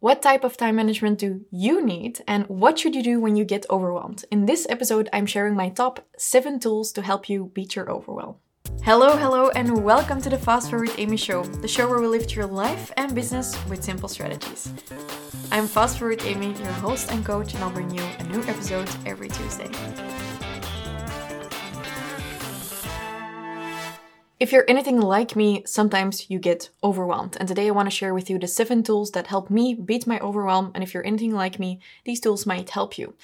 What type of time management do you need, and what should you do when you get overwhelmed? In this episode, I'm sharing my top seven tools to help you beat your overwhelm. Hello, hello, and welcome to the Fast Forward Amy Show, the show where we lift your life and business with simple strategies. I'm Fast Forward Amy, your host and coach, and I'll bring you a new episode every Tuesday. If you're anything like me, sometimes you get overwhelmed. And today I want to share with you the seven tools that help me beat my overwhelm. And if you're anything like me, these tools might help you.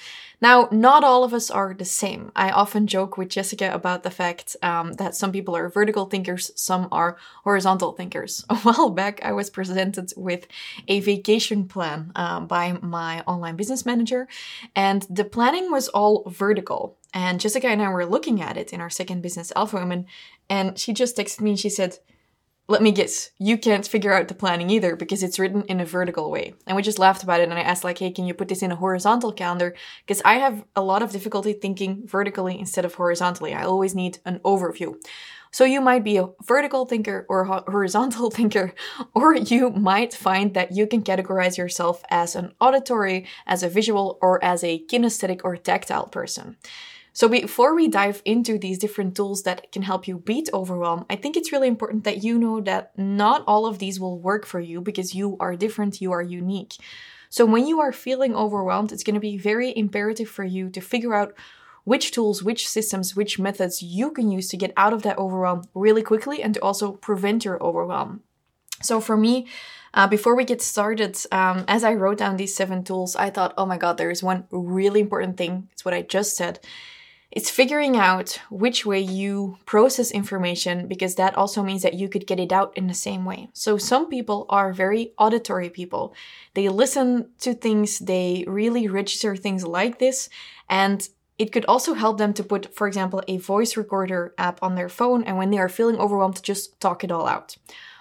Now, not all of us are the same. I often joke with Jessica about the fact um, that some people are vertical thinkers, some are horizontal thinkers. A while back, I was presented with a vacation plan um, by my online business manager, and the planning was all vertical. And Jessica and I were looking at it in our second business, Alpha Women, and she just texted me and she said, let me guess, you can't figure out the planning either because it's written in a vertical way. And we just laughed about it and I asked like, hey, can you put this in a horizontal calendar? Because I have a lot of difficulty thinking vertically instead of horizontally. I always need an overview. So you might be a vertical thinker or a horizontal thinker, or you might find that you can categorize yourself as an auditory, as a visual, or as a kinesthetic or tactile person. So before we dive into these different tools that can help you beat overwhelm, I think it's really important that you know that not all of these will work for you because you are different, you are unique. So when you are feeling overwhelmed, it's going to be very imperative for you to figure out which tools, which systems, which methods you can use to get out of that overwhelm really quickly and to also prevent your overwhelm. So for me, uh, before we get started, um, as I wrote down these seven tools, I thought, oh my god, there is one really important thing. It's what I just said. It's figuring out which way you process information because that also means that you could get it out in the same way. So some people are very auditory people. They listen to things, they really register things like this, and it could also help them to put, for example, a voice recorder app on their phone and when they are feeling overwhelmed, just talk it all out.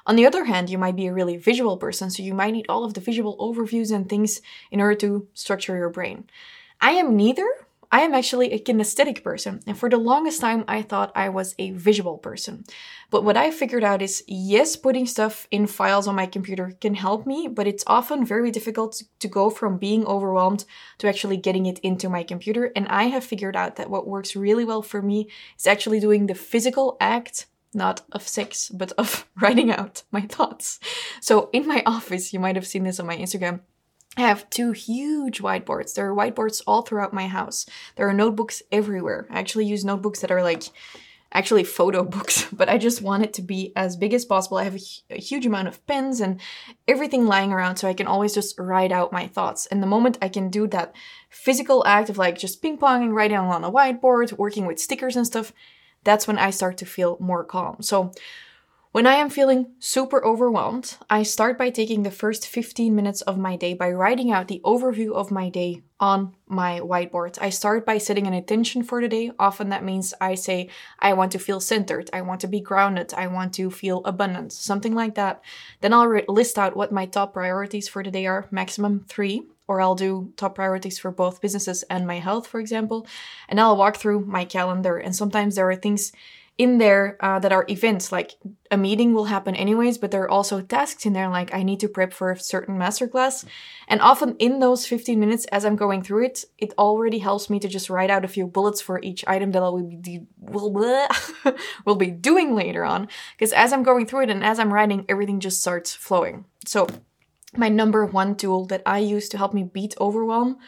On the other hand, you might be a really visual person, so you might need all of the visual overviews and things in order to structure your brain. I am neither, I am actually a kinesthetic person, and for the longest time, I thought I was a visual person. But what I figured out is yes, putting stuff in files on my computer can help me, but it's often very difficult to go from being overwhelmed to actually getting it into my computer. And I have figured out that what works really well for me is actually doing the physical act not of sex, but of writing out my thoughts. So in my office, you might have seen this on my Instagram. I have two huge whiteboards. There are whiteboards all throughout my house. There are notebooks everywhere. I actually use notebooks that are like actually photo books, but I just want it to be as big as possible. I have a, a, huge amount of pens and everything lying around so I can always just write out my thoughts. And the moment I can do that physical act of like just ping ponging, writing on a whiteboard, working with stickers and stuff, that's when I start to feel more calm. So when I am feeling super overwhelmed, I start by taking the first 15 minutes of my day by writing out the overview of my day on my whiteboard. I start by setting an intention for the day. Often that means I say, I want to feel centered, I want to be grounded, I want to feel abundant, something like that. Then I'll re- list out what my top priorities for the day are, maximum three or I'll do top priorities for both businesses and my health, for example. And I'll walk through my calendar. And sometimes there are things in there uh, that are events. Like a meeting will happen anyways but there are also tasks in there like i need to prep for a certain masterclass. And often in those 15 minutes as i'm going through it it already helps me to just write out a few bullets for each item that i will be, will, will be doing later on. Because as i'm going through it and as i'm writing everything just starts flowing. So my number one tool that i use to help me beat overwhelm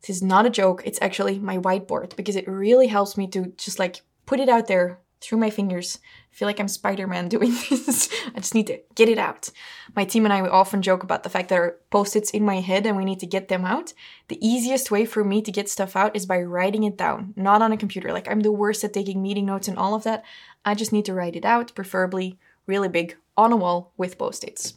this is not a joke it's actually my whiteboard because it really helps me to just like put it out there through my fingers. I feel like I'm Spider Man doing this. I just need to get it out. My team and I often joke about the fact that there are post its in my head and we need to get them out. The easiest way for me to get stuff out is by writing it down, not on a computer. Like, I'm the worst at taking meeting notes and all of that. I just need to write it out, preferably really big, on a wall with post its.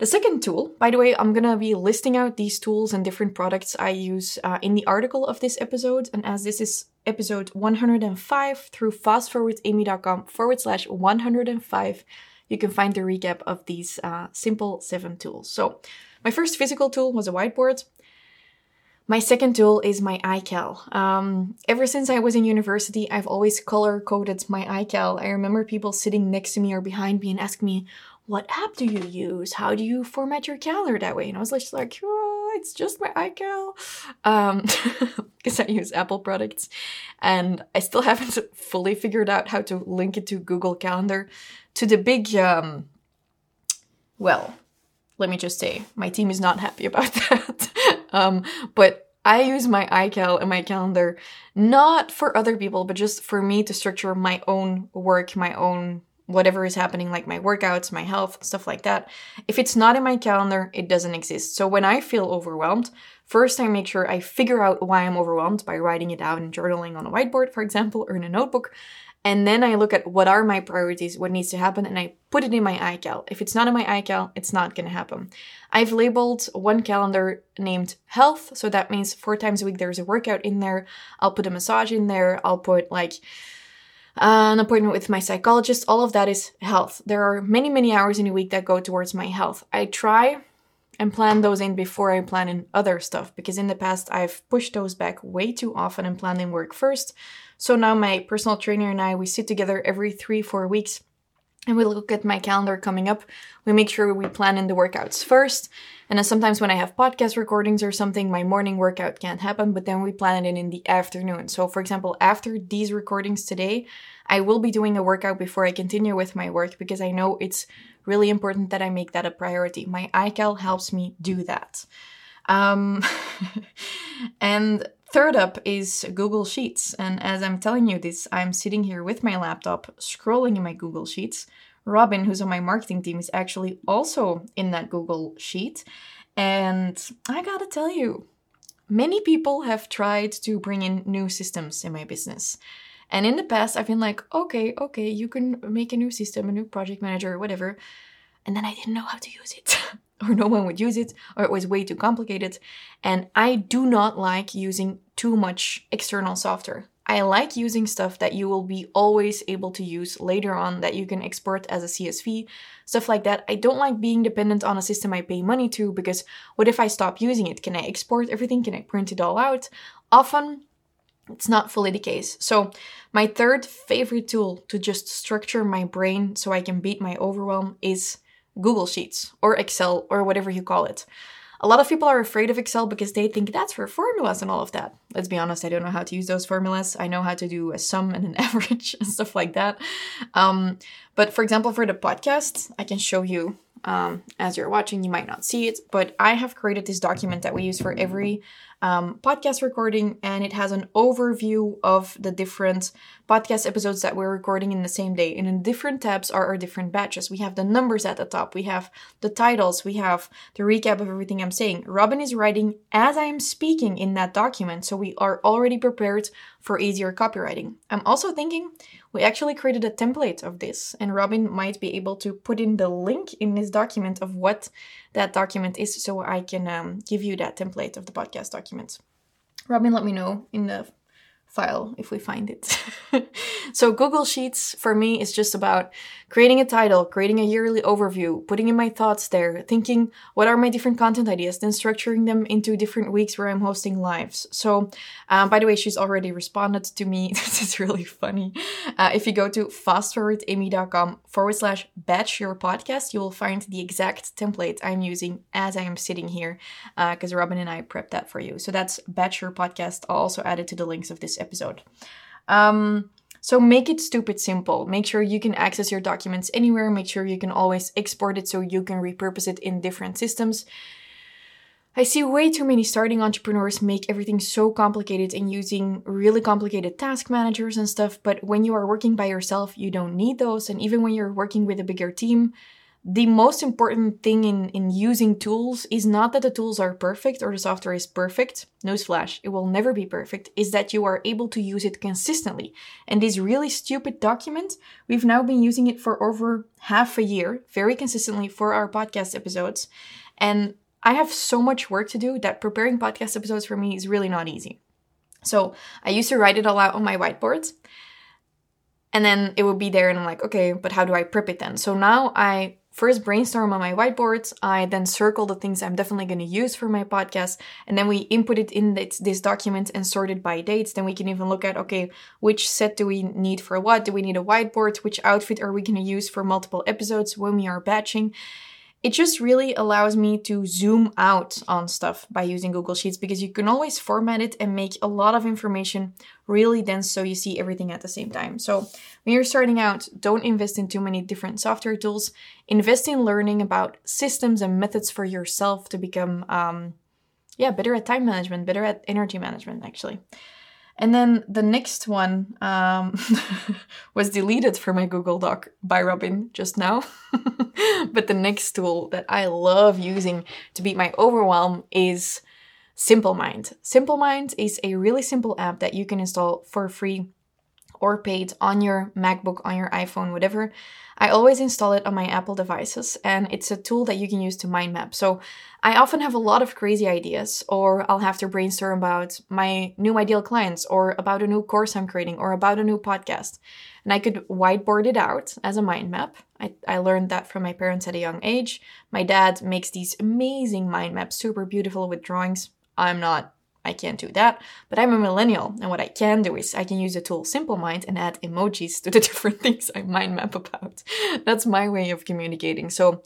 The second tool, by the way, I'm gonna be listing out these tools and different products I use uh, in the article of this episode. And as this is episode 105 through fastforwardamy.com forward slash 105, you can find the recap of these uh, simple seven tools. So, my first physical tool was a whiteboard. My second tool is my iCal. Um, ever since I was in university, I've always color coded my iCal. I remember people sitting next to me or behind me and asking me, what app do you use? How do you format your calendar that way? And I was just like, oh, it's just my iCal. Um, because I use Apple products. And I still haven't fully figured out how to link it to Google Calendar. To the big, um, well, let me just say, my team is not happy about that. um, but I use my iCal and my calendar not for other people, but just for me to structure my own work, my own whatever is happening, like my workouts, my health, stuff like that. If it's not in my calendar, it doesn't exist. So when I feel overwhelmed, first I make sure I figure out why I'm overwhelmed by writing it out and journaling on a whiteboard, for example, or in a notebook. And then I look at what are my priorities, what needs to happen, and I put it in my iCal. If it's not in my iCal, it's not to happen. I've labeled one calendar named health. So that means four times a week there's a workout in there. I'll put a massage in there. I'll put like an appointment with my psychologist. All of that is health. There are many, many hours in a week that go towards my health. I try and plan those in before I plan in other stuff because in the past I've pushed those back way too often and planned in work first. So now my personal trainer and I we sit together every 3-4 weeks and we look at my calendar coming up. We make sure we plan in the workouts first. And then sometimes when I have podcast recordings or something, my morning workout can't happen, but then we plan it in in the afternoon. So, for example, after these recordings today, I will be doing a workout before I continue with my work because I know it's really important that I make that a priority. My iCal helps me do that. Um, and third up is Google Sheets. And as I'm telling you this, I'm sitting here with my laptop scrolling in my Google Sheets. Robin, who's on my marketing team, is actually also in that Google Sheet. And I gotta tell you, many people have tried to bring in new systems in my business. And in the past, I've been like, okay, okay, you can make a new system, a new project manager, whatever. And then I didn't know how to use it. or no one would use it, or it was way too complicated. And I do not like using too much external software. I like using stuff that you will be always able to use later on that you can export as a CSV, stuff like that. I don't like being dependent on a system I pay money to because what if I stop using it? Can I export everything? Can I print it all out? Often, it's not fully the case. So, my third favorite tool to just structure my brain so I can beat my overwhelm is Google Sheets or Excel or whatever you call it. A lot of people are afraid of Excel because they think that's for formulas and all of that. Let's be honest, I don't know how to use those formulas. I know how to do a sum and an average and stuff like that. Um, but for example, for the podcast, I can show you um, as you're watching. You might not see it, but I have created this document that we use for every um, podcast recording, and it has an overview of the different podcast episodes that we're recording in the same day. And in different tabs are our different batches. We have the numbers at the top, we have the titles, we have the recap of everything I'm saying. Robin is writing as I am speaking in that document, so we are already prepared for easier copywriting. I'm also thinking we actually created a template of this, and Robin might be able to put in the link in this document of what that document is so I can um, give you that template of the podcast document. Robin, let me know in the file if we find it. so Google Sheets for me is just about creating a title, creating a yearly overview, putting in my thoughts there, thinking what are my different content ideas, then structuring them into different weeks where I'm hosting lives. So, um, by the way, she's already responded to me. this is really funny. Uh, if you go to fastforwardamy.com forward slash batch your podcast, you will find the exact template I'm using as I am sitting here because uh, Robin and I prepped that for you. So that's batch your podcast. I'll also add it to the links of this episode. Um, so make it stupid simple. Make sure you can access your documents anywhere. Make sure you can always export it so you can repurpose it in different systems. I see way too many starting entrepreneurs make everything so complicated and using really complicated task managers and stuff, but when you are working by yourself, you don't need those. And even when you're working with a bigger team, the most important thing in, in using tools is not that the tools are perfect or the software is perfect. Newsflash, it will never be perfect, is that you are able to use it consistently. And this really stupid document, we've now been using it for over half a year, very consistently for our podcast episodes. And I have so much work to do that preparing podcast episodes for me is really not easy. So I used to write it all out on my whiteboards. And then it would be there, and I'm like, okay, but how do I prep it then? So now I first brainstorm on my whiteboard. I then circle the things I'm definitely going to use for my podcast. And then we input it in this, this, document and sort it by dates. Then we can even look at, okay, which set do we need for what? Do we need a whiteboard? Which outfit are we going to use for multiple episodes when we are batching? It just really allows me to zoom out on stuff by using Google Sheets because you can always format it and make a lot of information really dense so you see everything at the same time. So, when you're starting out, don't invest in too many different software tools. Invest in learning about systems and methods for yourself to become, um, yeah, better at time management, better at energy management, actually. And then the next one um, was deleted from my Google Doc by Robin just now. but the next tool that I love using to beat my overwhelm is Simple Mind. Simple Mind is a really simple app that you can install for free or paid on your MacBook, on your iPhone, whatever. I always install it on my Apple devices, and it's a tool that you can use to mind map. So I often have a lot of crazy ideas, or I'll have to brainstorm about my new ideal clients, or about a new course I'm creating, or about a new podcast. And I could whiteboard it out as a mind map. I, I learned that from my parents at a young age. My dad makes these amazing mind maps, super beautiful with drawings. I'm not I can't do that, but I'm a millennial, and what I can do is I can use the tool Simple Mind and add emojis to the different things I mind map about. That's my way of communicating. So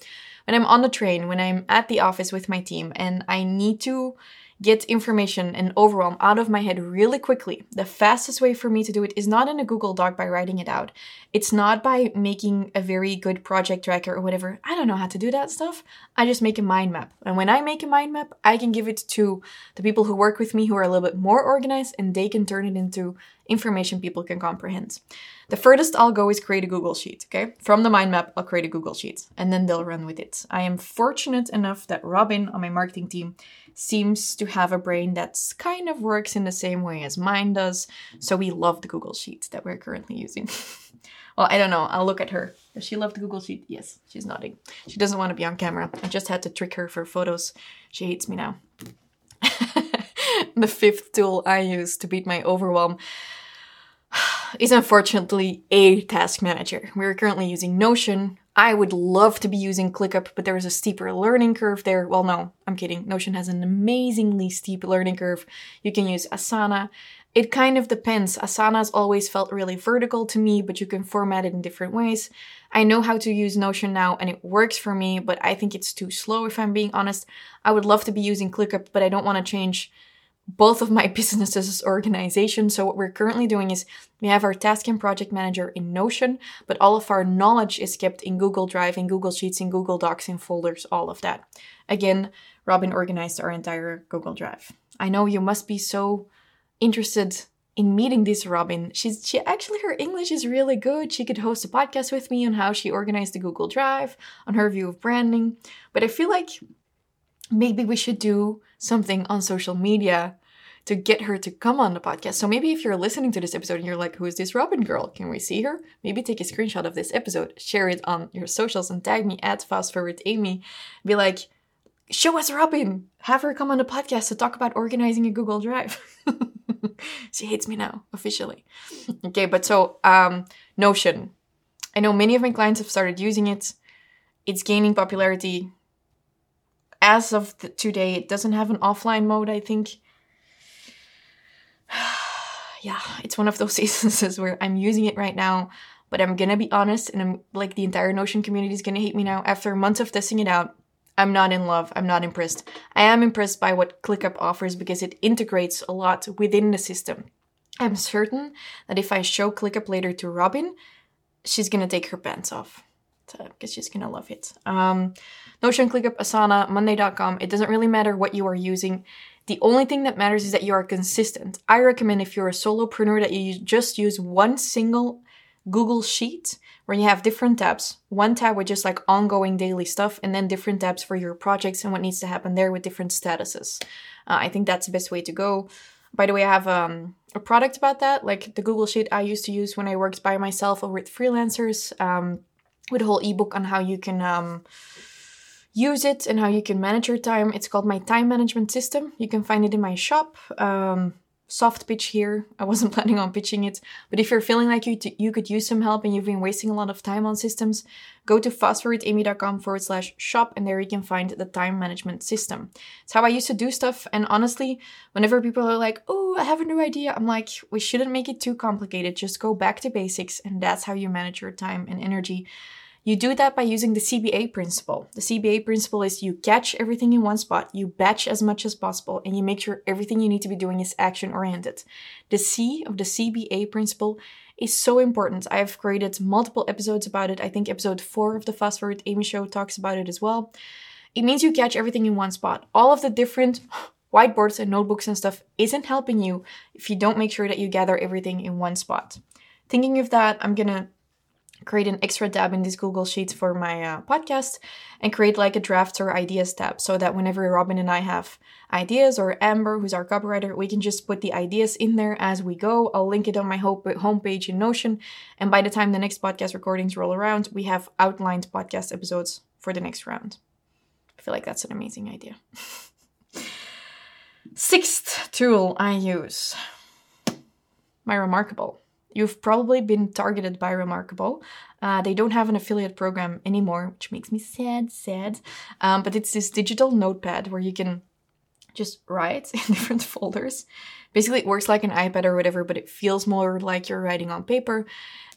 when I'm on the train, when I'm at the office with my team, and I need to get information and overwhelm out of my head really quickly. The fastest way for me to do it is not in a Google Doc by writing it out. It's not by making a very good project tracker or whatever. I don't know how to do that stuff. I just make a mind map. And when I make a mind map, I can give it to the people who work with me who are a little bit more organized and they can turn it into information people can comprehend. The furthest I'll go is create a Google Sheet, okay? From the mind map, I'll create a Google Sheet and then they'll run with it. I am fortunate enough that Robin on my marketing team seems to have a brain that's kind of works in the same way as mine does. So we love the Google Sheets that we're currently using. well, I don't know. I'll look at her. Does she love the Google Sheet? Yes, she's nodding. She doesn't want to be on camera. I just had to trick her for photos. She hates me now. the fifth tool I use to beat my overwhelm is unfortunately a task manager. We're currently using Notion. I would love to be using ClickUp, but there is a steeper learning curve there. Well, no, I'm kidding. Notion has an amazingly steep learning curve. You can use Asana. It kind of depends. Asana's always felt really vertical to me, but you can format it in different ways. I know how to use Notion now and it works for me, but I think it's too slow if I'm being honest. I would love to be using ClickUp, but I don't want to change both of my businesses organization. So what we're currently doing is we have our task and project manager in Notion, but all of our knowledge is kept in Google Drive, in Google Sheets, in Google Docs, in folders, all of that. Again, Robin organized our entire Google Drive. I know you must be so interested in meeting this Robin. She's she actually her English is really good. She could host a podcast with me on how she organized the Google Drive, on her view of branding. But I feel like maybe we should do something on social media to get her to come on the podcast. So maybe if you're listening to this episode and you're like, who is this Robin girl? Can we see her? Maybe take a screenshot of this episode, share it on your socials, and tag me at fast forward Amy. Be like, show us Robin. Have her come on the podcast to talk about organizing a Google Drive. she hates me now, officially. Okay, but so um, Notion. I know many of my clients have started using it. It's gaining popularity as of the, today, it doesn't have an offline mode, I think. yeah, it's one of those instances where I'm using it right now, but I'm gonna be honest, and I'm like the entire Notion community is gonna hate me now. After months of testing it out, I'm not in love. I'm not impressed. I am impressed by what ClickUp offers because it integrates a lot within the system. I'm certain that if I show ClickUp later to Robin, she's gonna take her pants off because she's gonna love it. Um, Notion, ClickUp, Asana, Monday.com. It doesn't really matter what you are using. The only thing that matters is that you are consistent. I recommend if you're a solopreneur that you just use one single Google Sheet where you have different tabs. One tab with just like ongoing daily stuff, and then different tabs for your projects and what needs to happen there with different statuses. Uh, I think that's the best way to go. By the way, I have um, a product about that, like the Google Sheet I used to use when I worked by myself or with freelancers. Um, with a whole ebook on how you can um, use it and how you can manage your time. It's called my time management system. You can find it in my shop. Um, soft pitch here. I wasn't planning on pitching it, but if you're feeling like you, t- you could use some help and you've been wasting a lot of time on systems, go to fastforwardamy.com forward slash shop and there you can find the time management system. It's how I used to do stuff. And honestly, whenever people are like, oh, I have a new idea, I'm like, we shouldn't make it too complicated. Just go back to basics and that's how you manage your time and energy. You do that by using the CBA principle. The CBA principle is you catch everything in one spot, you batch as much as possible, and you make sure everything you need to be doing is action oriented. The C of the CBA principle is so important. I've created multiple episodes about it. I think episode four of the Fast Forward Amy show talks about it as well. It means you catch everything in one spot. All of the different whiteboards and notebooks and stuff isn't helping you if you don't make sure that you gather everything in one spot. Thinking of that, I'm gonna create an extra tab in this Google Sheets for my uh, podcast and create like a drafts or ideas tab so that whenever Robin and I have ideas or Amber, who's our copywriter, we can just put the ideas in there as we go. I'll link it on my homepage in Notion. And by the time the next podcast recordings roll around, we have outlined podcast episodes for the next round. I feel like that's an amazing idea. Sixth tool I use my Remarkable. You've probably been targeted by Remarkable. Uh, they don't have an affiliate program anymore, which makes me sad, sad. Um, but it's this digital notepad where you can just write in different folders. Basically, it works like an iPad or whatever, but it feels more like you're writing on paper.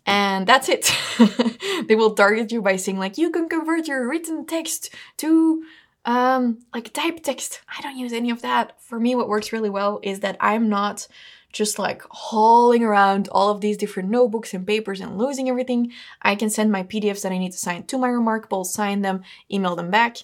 And that's it. they will target you by saying, like, you can convert your written text to um, like type text. I don't use any of that. For me, what works really well is that I'm not just like hauling around all of these different notebooks and papers and losing everything, I can send my PDFs that I need to sign to my Remarkable, sign them, email them back.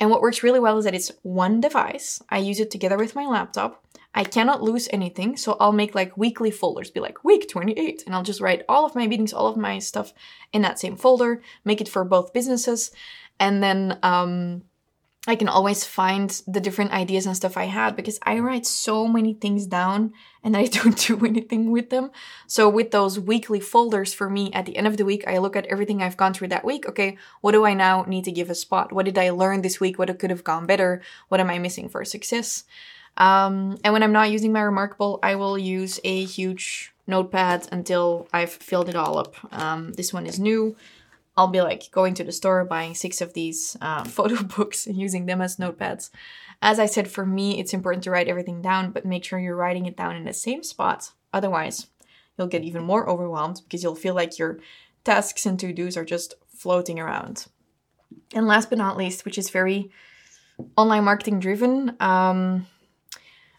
And what works really well is that it's one device. I use it together with my laptop. I cannot lose anything, so I'll make like weekly folders, be like week 28, and I'll just write all of my meetings, all of my stuff in that same folder, make it for both businesses, and then um, I can always find the different ideas and stuff I had because I write so many things down and I don't do anything with them. So with those weekly folders for me at the end of the week, I look at everything I've gone through that week. Okay, what do I now need to give a spot? What did I learn this week? What could have gone better? What am I missing for success? Um, and when I'm not using my Remarkable, I will use a huge notepad until I've filled it all up. Um, this one is new. I'll be like going to the store, buying six of these uh, photo books and using them as notepads. As I said, for me, it's important to write everything down, but make sure you're writing it down in the same spot. Otherwise, you'll get even more overwhelmed because you'll feel like your tasks and to dos are just floating around. And last but not least, which is very online marketing driven, um,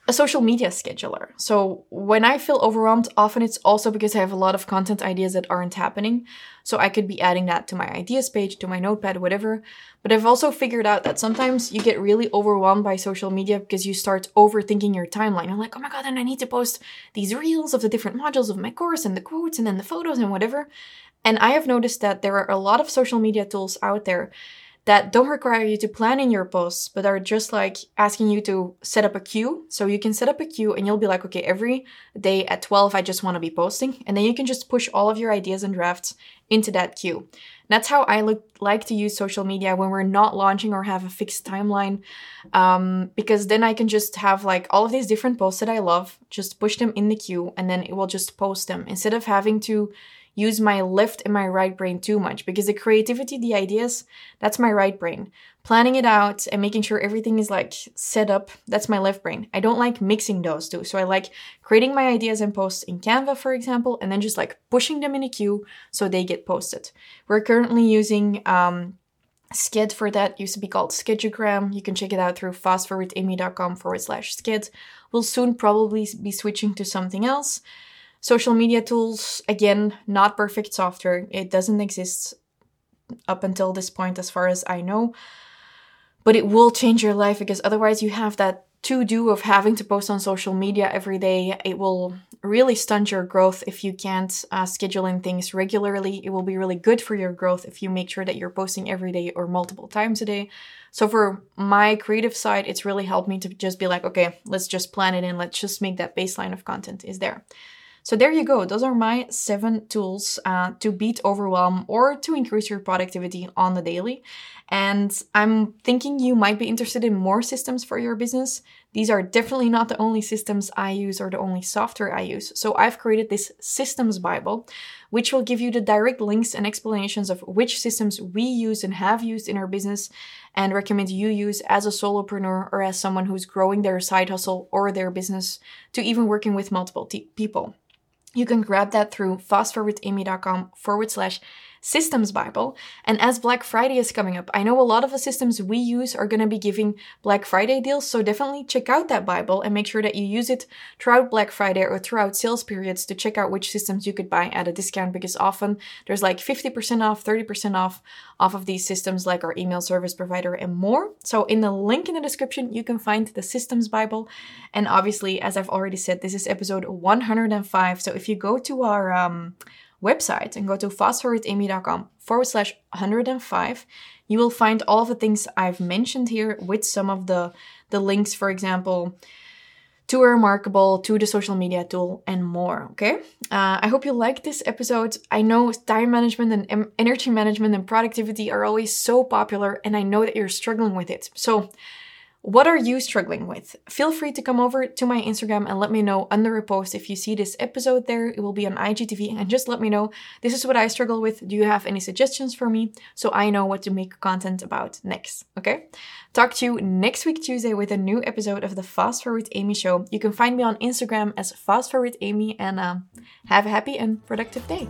a social media scheduler. So when I feel overwhelmed, often it's also because I have a lot of content ideas that aren't happening. So I could be adding that to my ideas page, to my notepad, whatever. But I've also figured out that sometimes you get really overwhelmed by social media because you start overthinking your timeline. You're like, oh my god, and I need to post these reels of the different modules of my course and the quotes and then the photos and whatever. And I have noticed that there are a lot of social media tools out there that don't require you to plan in your posts, but are just like asking you to set up a queue. So you can set up a queue and you'll be like, okay, every day at 12, I just want to be posting. And then you can just push all of your ideas and drafts into that queue. That's how I look, like to use social media when we're not launching or have a fixed timeline. Um, because then I can just have like all of these different posts that I love, just push them in the queue and then it will just post them instead of having to use my left and my right brain too much because the creativity, the ideas, that's my right brain. Planning it out and making sure everything is like set up, that's my left brain. I don't like mixing those two. So I like creating my ideas and posts in Canva, for example, and then just like pushing them in a queue so they get posted. We're currently using um, Sked for that used to be called Schedugram. You can check it out through fastforwardamy.com forward slash sked. We'll soon probably be switching to something else. Social media tools, again, not perfect software. It doesn't exist up until this point, as far as I know. But it will change your life because otherwise, you have that to do of having to post on social media every day. It will really stunt your growth if you can't uh, schedule in things regularly. It will be really good for your growth if you make sure that you're posting every day or multiple times a day. So, for my creative side, it's really helped me to just be like, okay, let's just plan it in. Let's just make that baseline of content is there. So there you go. Those are my seven tools uh, to beat overwhelm or to increase your productivity on the daily. And I'm thinking you might be interested in more systems for your business. These are definitely not the only systems I use or the only software I use. So I've created this Systems Bible, which will give you the direct links and explanations of which systems we use and have used in our business and recommend you use as a solopreneur or as someone who's growing their side hustle or their business to even working with multiple t- people. You can grab that through fastforwardamy.com forward slash systems Bible. And as Black Friday is coming up, I know a lot of the systems we use are going to be giving Black Friday deals. So definitely check out that Bible and make sure that you use it throughout Black Friday or throughout sales periods to check out which systems you could buy at a discount because often there's like 50% off, 30% off off of these systems like our email service provider and more. So in the link in the description, you can find the systems Bible. And obviously, as I've already said, this is episode 105. So if you go to our um, website and go to fastforwardamy.com forward slash 105, you will find all of the things I've mentioned here with some of the, the links, for example, to a remarkable, to the social media tool, and more. Okay. Uh, I hope you like this episode. I know time management and energy management and productivity are always so popular, and I know that you're struggling with it. So, what are you struggling with? Feel free to come over to my Instagram and let me know under a post if you see this episode there. It will be on IGTV and just let me know this is what I struggle with. Do you have any suggestions for me so I know what to make content about next? Okay? Talk to you next week Tuesday with a new episode of the Fast Forward Amy show. You can find me on Instagram as Fast Forward Amy and uh, have a happy and productive day.